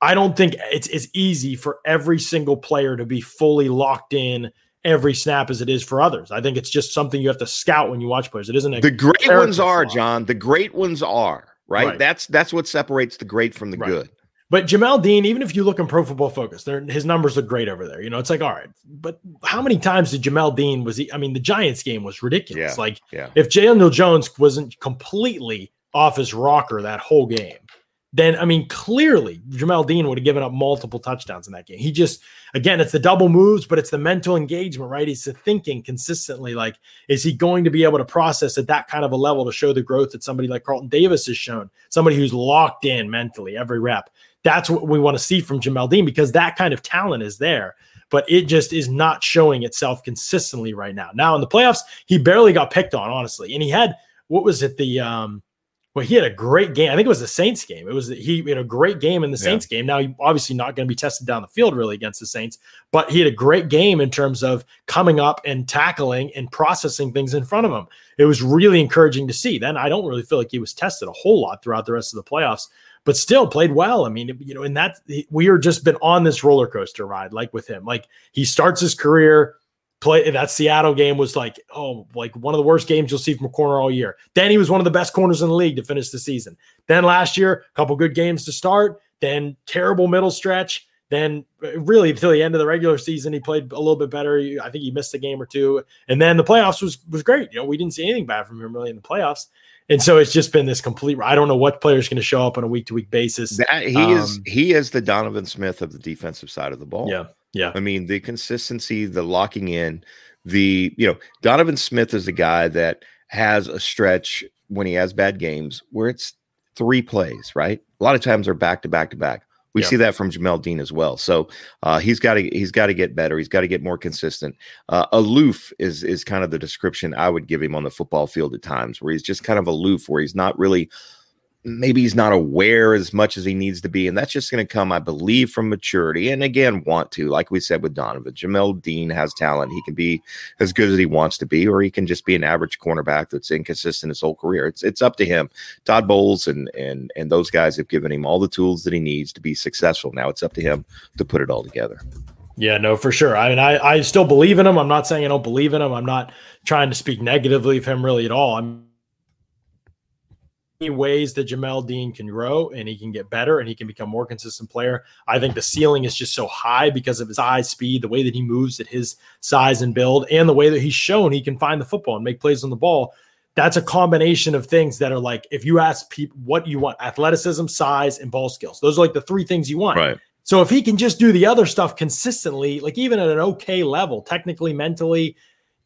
I don't think it's as easy for every single player to be fully locked in every snap as it is for others. I think it's just something you have to scout when you watch players. It isn't
the great ones are, flaw. John. The great ones are right? right. That's that's what separates the great from the right. good.
But Jamel Dean, even if you look in Pro Football Focus, his numbers look great over there. You know, it's like, all right, but how many times did Jamel Dean was he? I mean, the Giants game was ridiculous. Yeah, like, yeah. if Daniel Jones wasn't completely off his rocker that whole game, then I mean, clearly Jamel Dean would have given up multiple touchdowns in that game. He just, again, it's the double moves, but it's the mental engagement, right? He's the thinking consistently. Like, is he going to be able to process at that kind of a level to show the growth that somebody like Carlton Davis has shown? Somebody who's locked in mentally every rep. That's what we want to see from Jamel Dean because that kind of talent is there, but it just is not showing itself consistently right now. Now in the playoffs, he barely got picked on, honestly, and he had what was it the um well, he had a great game. I think it was the Saints game. It was he had a great game in the Saints yeah. game. Now, he obviously not going to be tested down the field really against the Saints, but he had a great game in terms of coming up and tackling and processing things in front of him. It was really encouraging to see. Then I don't really feel like he was tested a whole lot throughout the rest of the playoffs, but still played well. I mean, you know, in that we are just been on this roller coaster ride, like with him. Like he starts his career play that Seattle game was like, oh, like one of the worst games you'll see from a corner all year. Then he was one of the best corners in the league to finish the season. Then last year, a couple good games to start, then terrible middle stretch. Then uh, really until the end of the regular season, he played a little bit better. I think he missed a game or two. And then the playoffs was was great. You know, we didn't see anything bad from him really in the playoffs. And so it's just been this complete. I don't know what player is going to show up on a week to week basis.
That, he um, is he is the Donovan Smith of the defensive side of the ball.
Yeah, yeah.
I mean, the consistency, the locking in, the, you know, Donovan Smith is a guy that has a stretch when he has bad games where it's three plays, right? A lot of times they're back to back to back. We see that from Jamel Dean as well. So uh, he's got to he's got to get better. He's got to get more consistent. Uh, aloof is is kind of the description I would give him on the football field at times, where he's just kind of aloof, where he's not really maybe he's not aware as much as he needs to be. And that's just going to come, I believe, from maturity. And again, want to, like we said with Donovan, Jamel Dean has talent. He can be as good as he wants to be, or he can just be an average cornerback that's inconsistent his whole career. It's it's up to him. Todd Bowles and and and those guys have given him all the tools that he needs to be successful. Now it's up to him to put it all together.
Yeah, no, for sure. I mean, I, I still believe in him. I'm not saying I don't believe in him. I'm not trying to speak negatively of him really at all. I'm ways that Jamel Dean can grow and he can get better and he can become more consistent player. I think the ceiling is just so high because of his size, speed, the way that he moves at his size and build, and the way that he's shown he can find the football and make plays on the ball. that's a combination of things that are like if you ask people what you want athleticism size and ball skills those are like the three things you want
right
so if he can just do the other stuff consistently like even at an okay level technically mentally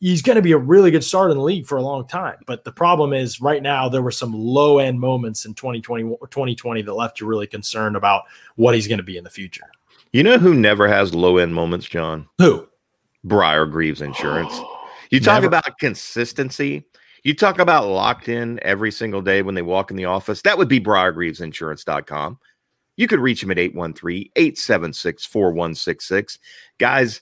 he's going to be a really good start in the league for a long time but the problem is right now there were some low end moments in 2020 2020 that left you really concerned about what he's going to be in the future
you know who never has low end moments john
who
briar greaves insurance you talk never. about consistency you talk about locked in every single day when they walk in the office. That would be briargreavesinsurance.com. You could reach him at 813 876 4166. Guys,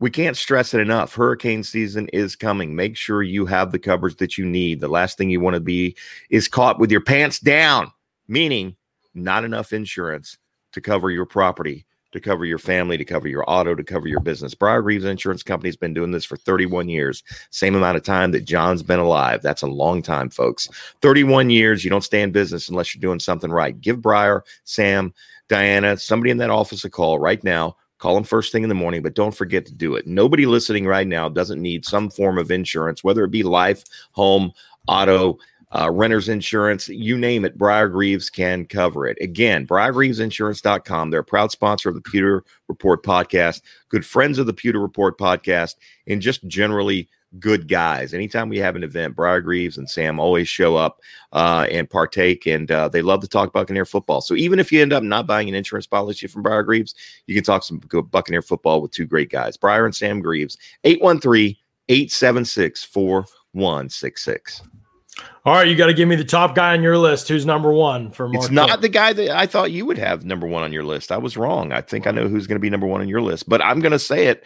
we can't stress it enough. Hurricane season is coming. Make sure you have the coverage that you need. The last thing you want to be is caught with your pants down, meaning not enough insurance to cover your property to cover your family, to cover your auto, to cover your business. Briar Greaves Insurance Company has been doing this for 31 years, same amount of time that John's been alive. That's a long time, folks. 31 years. You don't stay in business unless you're doing something right. Give Briar, Sam, Diana, somebody in that office a call right now. Call them first thing in the morning, but don't forget to do it. Nobody listening right now doesn't need some form of insurance, whether it be life, home, auto uh, renter's insurance, you name it, Briar Greaves can cover it. Again, briargreavesinsurance.com. They're a proud sponsor of the Pewter Report podcast, good friends of the Pewter Report podcast, and just generally good guys. Anytime we have an event, Briar Greaves and Sam always show up uh, and partake, and uh, they love to talk Buccaneer football. So even if you end up not buying an insurance policy from Briar Greaves, you can talk some good Buccaneer football with two great guys, Briar and Sam Greaves, 813 876 4166.
All right, you got to give me the top guy on your list. Who's number one for
Mark? It's not the guy that I thought you would have number one on your list. I was wrong. I think I know who's going to be number one on your list, but I'm going to say it.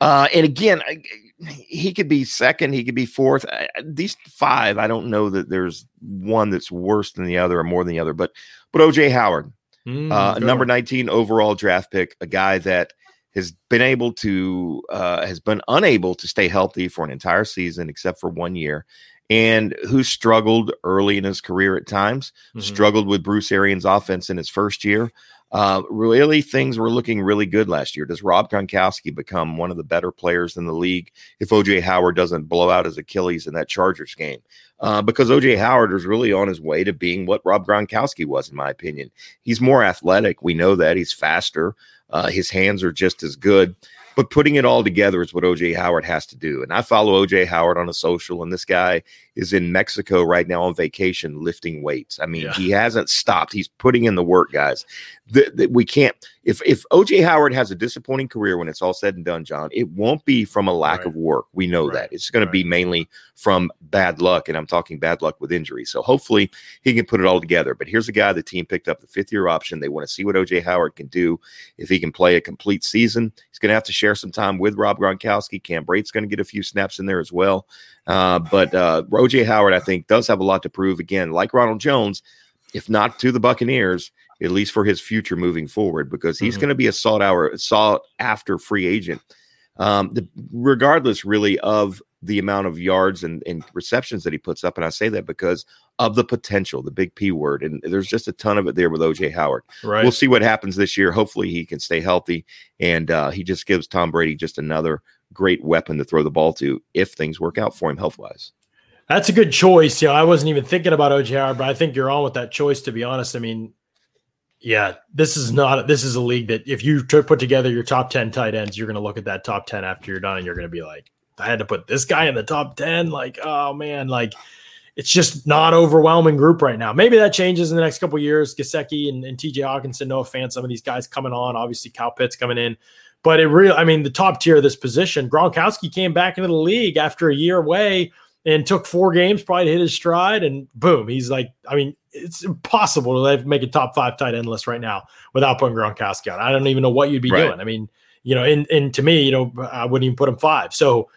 Uh, and again, I, he could be second, he could be fourth. These five, I don't know that there's one that's worse than the other or more than the other, but but OJ Howard, mm, uh, number 19 overall draft pick, a guy that has been able to uh, has been unable to stay healthy for an entire season except for one year and who struggled early in his career at times, mm-hmm. struggled with Bruce Arians' offense in his first year. Uh, really, things were looking really good last year. Does Rob Gronkowski become one of the better players in the league if OJ Howard doesn't blow out his Achilles in that Chargers game? Uh, because OJ Howard is really on his way to being what Rob Gronkowski was, in my opinion. He's more athletic. We know that. He's faster. Uh, his hands are just as good. But putting it all together is what OJ Howard has to do. And I follow OJ Howard on a social, and this guy is in Mexico right now on vacation lifting weights. I mean, yeah. he hasn't stopped. He's putting in the work, guys. That we can't if if OJ Howard has a disappointing career when it's all said and done, John, it won't be from a lack right. of work. We know right. that. It's going right. to be mainly from bad luck, and I'm talking bad luck with injury. So hopefully he can put it all together. But here's a guy the team picked up the fifth year option. They want to see what OJ Howard can do if he can play a complete season. He's going to have to share some time with Rob Gronkowski. Cam Brate's going to get a few snaps in there as well. Uh, but uh, OJ Howard, I think, does have a lot to prove. Again, like Ronald Jones, if not to the Buccaneers, at least for his future moving forward, because he's mm-hmm. going to be a sought hour, sought after free agent. Um, the, regardless, really, of the amount of yards and, and, receptions that he puts up. And I say that because of the potential, the big P word. And there's just a ton of it there with OJ Howard. Right. We'll see what happens this year. Hopefully he can stay healthy. And uh, he just gives Tom Brady just another great weapon to throw the ball to if things work out for him health wise.
That's a good choice. Yeah, I wasn't even thinking about OJ Howard, but I think you're on with that choice. To be honest, I mean, yeah, this is not this is a league that if you put together your top 10 tight ends, you're going to look at that top 10 after you're done and you're going to be like, I had to put this guy in the top 10 like, oh man, like it's just not overwhelming group right now. Maybe that changes in the next couple years. Gesicki and, and TJ Hockenson, no offense, some of these guys coming on, obviously Kyle Pitts coming in. But it really, I mean, the top tier of this position, Gronkowski came back into the league after a year away and took four games probably to hit his stride, and boom, he's like, I mean, it's impossible to make a top five tight end list right now without putting Gronkowski on. I don't even know what you'd be right. doing. I mean, you know, and and to me, you know, I wouldn't even put him five. So.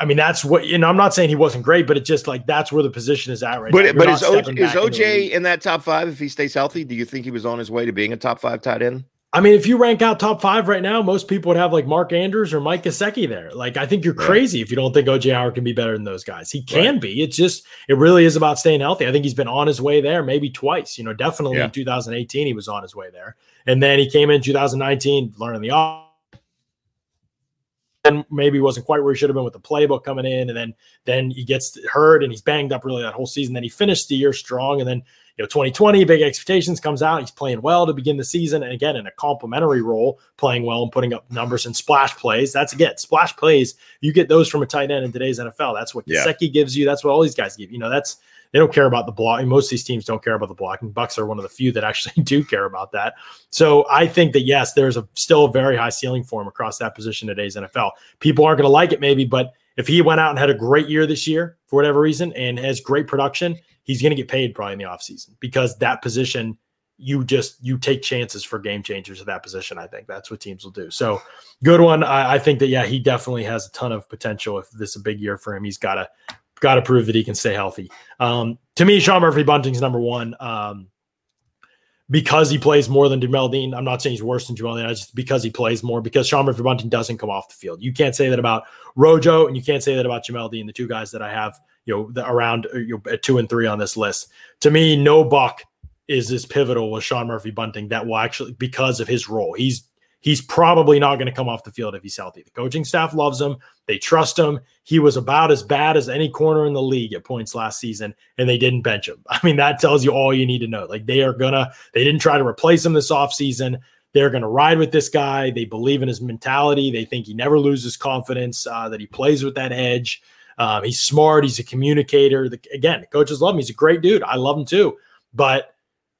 I mean, that's what you know. I'm not saying he wasn't great, but it's just like that's where the position is at right
but,
now.
But is, OJ, is OJ in that top five if he stays healthy? Do you think he was on his way to being a top five tight end?
I mean, if you rank out top five right now, most people would have like Mark Andrews or Mike Gesicki there. Like, I think you're right. crazy if you don't think OJ Howard can be better than those guys. He can right. be. It's just, it really is about staying healthy. I think he's been on his way there maybe twice. You know, definitely yeah. in 2018, he was on his way there. And then he came in 2019 learning the off. And maybe wasn't quite where he should have been with the playbook coming in, and then then he gets hurt and he's banged up really that whole season. Then he finished the year strong, and then you know 2020 big expectations comes out. He's playing well to begin the season, and again in a complementary role, playing well and putting up numbers and splash plays. That's again splash plays. You get those from a tight end in today's NFL. That's what yeah. gives you. That's what all these guys give. You know that's they don't care about the blocking. Most of these teams don't care about the blocking. Bucks are one of the few that actually do care about that. So I think that yes, there's a still a very high ceiling for him across that position today's NFL. People aren't going to like it maybe, but if he went out and had a great year this year for whatever reason and has great production, he's going to get paid probably in the offseason because that position you just you take chances for game changers at that position. I think that's what teams will do. So good one. I, I, think that yeah, he definitely has a ton of potential. If this is a big year for him, he's got to got to prove that he can stay healthy. Um, to me, Sean Murphy Bunting's number one um, because he plays more than Jamel Dean. I'm not saying he's worse than Jamel Dean, I just because he plays more, because Sean Murphy Bunting doesn't come off the field. You can't say that about Rojo, and you can't say that about Jamel Dean, the two guys that I have, you know, the, around uh, you know, at two and three on this list. To me, no buck is as pivotal with Sean Murphy Bunting that will actually because of his role. He's he's probably not going to come off the field if he's healthy. The coaching staff loves him. They trust him. He was about as bad as any corner in the league at points last season, and they didn't bench him. I mean, that tells you all you need to know. Like they are gonna, they didn't try to replace him this offseason. They're to ride with this guy. They believe in his mentality. They think he never loses confidence, uh, that he plays with that edge. Um, he's smart. He's a communicator. The, again, coaches love him. He's a great dude. I love him too. But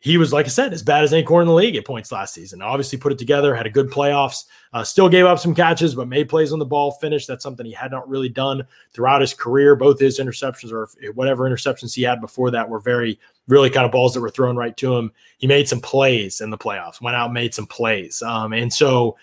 he was, like I said, as bad as any corner in the league at points last season. Obviously, put it together, had a good playoffs, uh, still gave up some catches, but made plays on the ball, finished. That's something he had not really done throughout his career. Both his interceptions or whatever interceptions he had before that were very, really kind of balls that were thrown right to him. He made some plays in the playoffs, went out, made some plays. Um, and so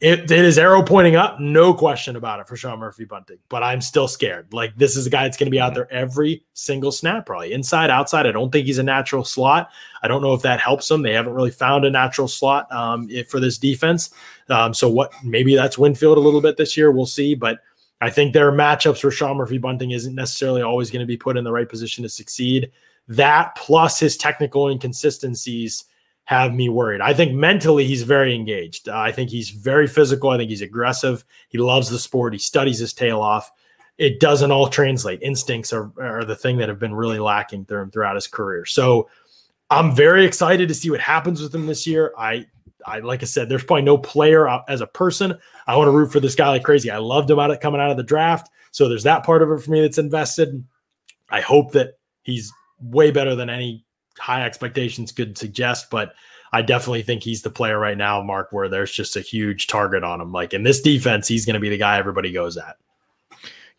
it, it is arrow pointing up, no question about it for Sean Murphy Bunting. But I'm still scared. Like this is a guy that's going to be out there every single snap, probably inside, outside. I don't think he's a natural slot. I don't know if that helps him. They haven't really found a natural slot um, for this defense. Um, so what? Maybe that's Winfield a little bit this year. We'll see. But I think there are matchups where Sean Murphy Bunting isn't necessarily always going to be put in the right position to succeed. That plus his technical inconsistencies have me worried. I think mentally he's very engaged. Uh, I think he's very physical. I think he's aggressive. He loves the sport. He studies his tail off. It doesn't all translate. Instincts are, are the thing that have been really lacking through him throughout his career. So I'm very excited to see what happens with him this year. I, I like I said, there's probably no player as a person. I want to root for this guy like crazy. I loved him out of coming out of the draft. So there's that part of it for me that's invested. I hope that he's way better than any high expectations could suggest, but I definitely think he's the player right now, Mark, where there's just a huge target on him. Like in this defense, he's going to be the guy everybody goes at.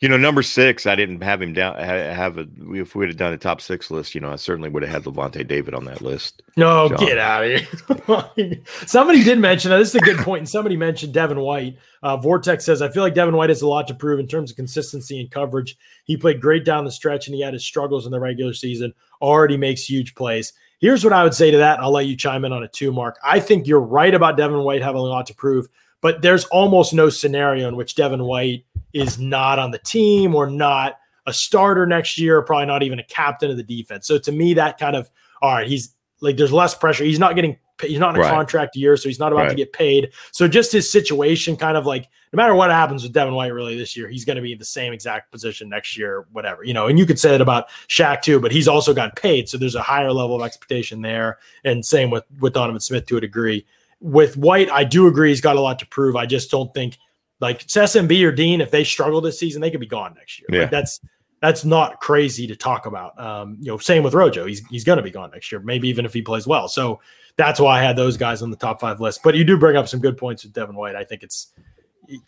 You know, number six, I didn't have him down. Have a if we would have done a top six list, you know, I certainly would have had Lavonte David on that list.
No, John. get out of here. somebody did mention this is a good point, and somebody mentioned Devin White. Uh, Vortex says, I feel like Devin White has a lot to prove in terms of consistency and coverage. He played great down the stretch, and he had his struggles in the regular season. Already makes huge plays. Here's what I would say to that. I'll let you chime in on it too, Mark. I think you're right about Devin White having a lot to prove, but there's almost no scenario in which Devin White is not on the team or not a starter next year, probably not even a captain of the defense. So to me, that kind of all right, he's like there's less pressure. He's not getting he's not in a right. contract year, so he's not about right. to get paid. So just his situation, kind of like no matter what happens with Devin White really this year, he's going to be in the same exact position next year, whatever you know. And you could say that about Shaq too, but he's also got paid, so there's a higher level of expectation there. And same with with Donovan Smith to a degree. With White, I do agree he's got a lot to prove. I just don't think like SMB or Dean, if they struggle this season, they could be gone next year. Yeah. Like that's that's not crazy to talk about. Um, you know, same with Rojo. He's he's going to be gone next year, maybe even if he plays well. So that's why I had those guys on the top five list. But you do bring up some good points with Devin White. I think it's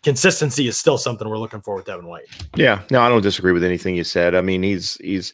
consistency is still something we're looking for with Devin White.
Yeah, no, I don't disagree with anything you said. I mean, he's he's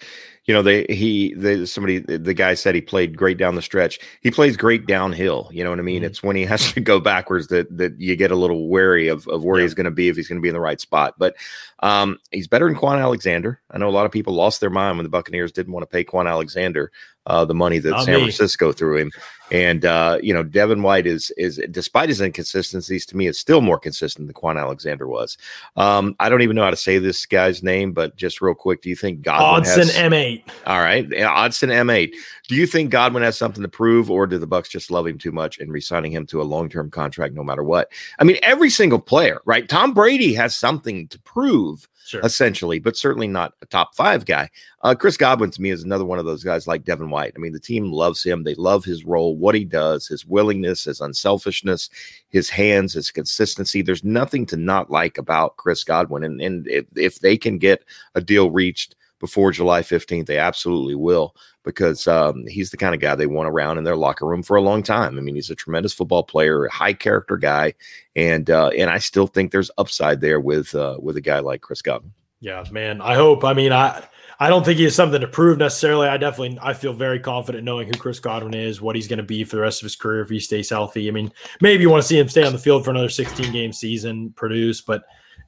you know, they he they somebody the guy said he played great down the stretch. He plays great downhill. You know what I mean? Mm-hmm. It's when he has to go backwards that that you get a little wary of of where yeah. he's going to be if he's going to be in the right spot. But um, he's better than Kwon Alexander. I know a lot of people lost their mind when the Buccaneers didn't want to pay Kwon Alexander. Uh, the money that
Not
San
me.
Francisco threw him. And uh, you know, Devin White is is despite his inconsistencies, to me, is still more consistent than Kwon Alexander was. Um, I don't even know how to say this guy's name, but just real quick, do you think Godwin
Odson
has
M8.
all right, Odson M8. Do you think Godwin has something to prove, or do the Bucks just love him too much and re-signing him to a long-term contract no matter what? I mean, every single player, right? Tom Brady has something to prove
Sure.
essentially, but certainly not a top five guy. Uh, Chris Godwin to me is another one of those guys like Devin White. I mean, the team loves him. They love his role, what he does, his willingness, his unselfishness, his hands, his consistency. There's nothing to not like about Chris Godwin. And, and if, if they can get a deal reached before July 15th, they absolutely will because um, he's the kind of guy they want around in their locker room for a long time. I mean, he's a tremendous football player, high character guy, and uh, and I still think there's upside there with uh, with a guy like Chris Godwin.
Yeah, man. I hope. I mean, I I don't think he has something to prove necessarily. I definitely I feel very confident knowing who Chris Godwin is, what he's going to be for the rest of his career if he stays healthy. I mean, maybe you want to see him stay on the field for another 16 game season, produce, but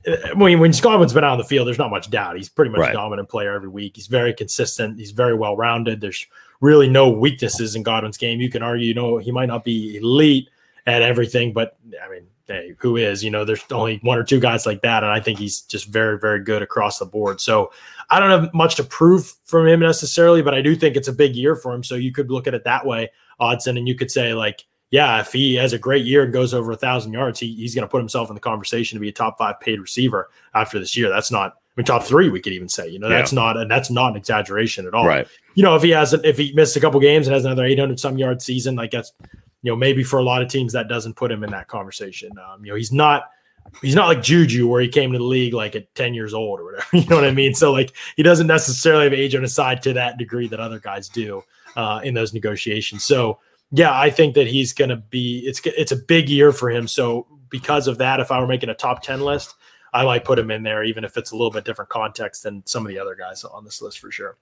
uh, when when Godwin's been out on the field, there's not much doubt. He's pretty much
Right.
a dominant player every week. He's very consistent. He's very well rounded. There's really no weaknesses in Godwin's game. You can argue, you know, he might not be elite at everything, but I mean, hey, who is? You know, there's only one or two guys like that, and I think he's just very, very good across the board. So I don't have much to prove from him necessarily, but I do think it's a big year for him. So you could look at it that way, Odson, and you could say like, yeah, if he has a great year and goes over a thousand yards, he, he's going to put himself in the conversation to be a top five paid receiver after this year. That's not. I mean, top three, we could even say, you know, that's not, and that's not an exaggeration at all
Right.
you know, if he has if he missed a couple games and has another 800 some yard season, like that's, you know, maybe for a lot of teams that doesn't put him in that conversation. Um, you know, he's not he's not like Juju where he came to the league like at 10 years old or whatever. You know what I mean? So like he doesn't necessarily have age on his side to that degree that other guys do uh, in those negotiations. So yeah, I think that he's going to be it's it's a big year for him. So because of that, if I were making a top 10 list, I might put him in there, even if it's a little bit different context than some of the other guys on this list for sure.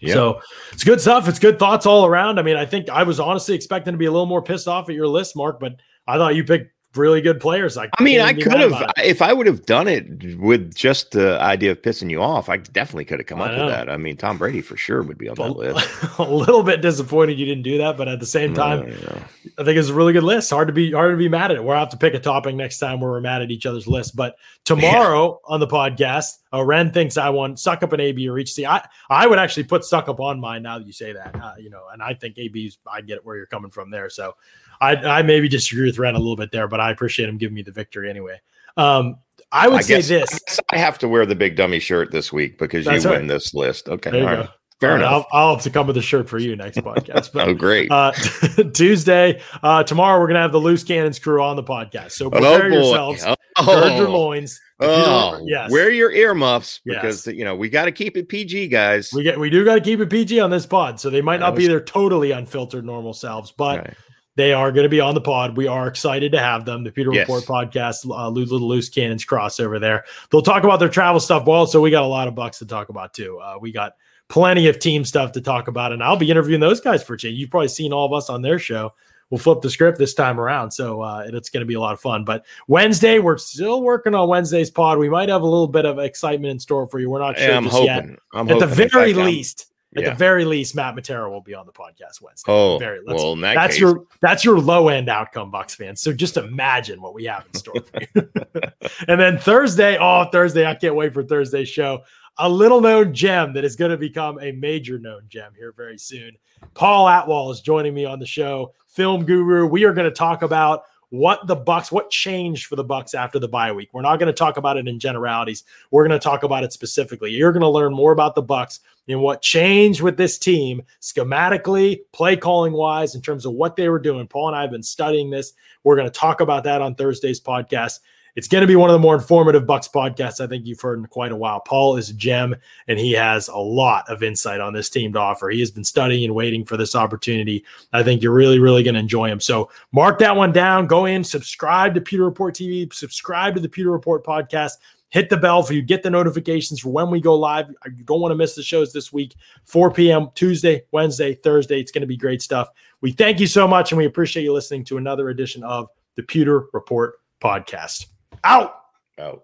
Yeah.
So it's good stuff. It's good thoughts all around. I mean, I think I was honestly expecting to be a little more pissed off at your list, Mark, but I thought you picked really good players. Like,
I mean, I could have if I would have done it with just the idea of pissing you off. I definitely could have come
I
up
know.
with that. I mean, Tom Brady for sure would be on that list.
a little bit disappointed you didn't do that, but at the same time,
No, no, no.
I think it's a really good list. Hard to be hard to be mad at it. We'll have to pick a topic next time where we're mad at each other's list. But tomorrow on the podcast, uh, Ren thinks I won Succop an AB or HC. I I would actually put Succop on mine now that you say that. Uh, you know, and I think AB's I get it where you're coming from there. So I I maybe disagree with Ren a little bit there, but I appreciate him giving me the victory anyway. Um, I would
I
say
guess,
this.
I I have to wear the big dummy shirt this week because
That's
you
right.
win this list. Okay,
There you
all
go.
right. fair
All
enough.
I'll, I'll have to come with a shirt for you next podcast. But
oh, great.
uh, Tuesday, uh, tomorrow, we're going to have the Loose Cannons crew on the podcast. So
oh
prepare
boy.
yourselves,
Oh,
gird your loins.
Oh,
yes.
wear your earmuffs
Yes.
because you know we got to keep it PG, guys.
We get we do got to keep it PG on this pod, so they might not be their totally unfiltered normal selves, but
Right.
They are going to be on the pod. We are excited to have them. The Pewter
Yes.
Report podcast, uh, Little Loose Cannons crossover there. They'll talk about their travel stuff. Well, so we got a lot of bucks to talk about too. Uh, we got plenty of team stuff to talk about, and I'll be interviewing those guys for a change. You've probably seen all of us on their show. We'll flip the script this time around, so uh, it's going to be a lot of fun. But Wednesday, we're still working on Wednesday's pod. We might have a little bit of excitement in store for you. We're not sure
Yeah, I'm
just
hoping.
yet.
I'm
At the
hoping. In
very
fact,
least, at
yeah.
the very least, Matt Matera will be on the podcast Wednesday.
Oh,
very, let's-
well, that
that's
case,
your that's your low end outcome, Bucks fans. So just imagine what we have in store for you. and then Thursday, oh Thursday, I can't wait for Thursday's show. A little known gem that is going to become a major known gem here very soon. Paul Atwall is joining me on the show, film guru. We are going to talk about what the Bucks, what changed for the Bucks after the bye week. We're not going to talk about it in generalities. We're going to talk about it specifically. You're going to learn more about the Bucks and what changed with this team schematically, play calling wise, in terms of what they were doing. Paul and I have been studying this. We're going to talk about that on Thursday's podcast. It's going to be one of the more informative Bucks podcasts I think you've heard in quite a while. Paul is a gem, and he has a lot of insight on this team to offer. He has been studying and waiting for this opportunity. I think you're really, really going to enjoy him. So mark that one down. Go in, subscribe to Pewter Report TV, subscribe to the Pewter Report podcast. Hit the bell for you get the notifications for when we go live. You don't want to miss the shows this week, 4 p.m. Tuesday, Wednesday, Thursday. It's going to be great stuff. We thank you so much, and we appreciate you listening to another edition of the Pewter Report podcast. Out.
Oh.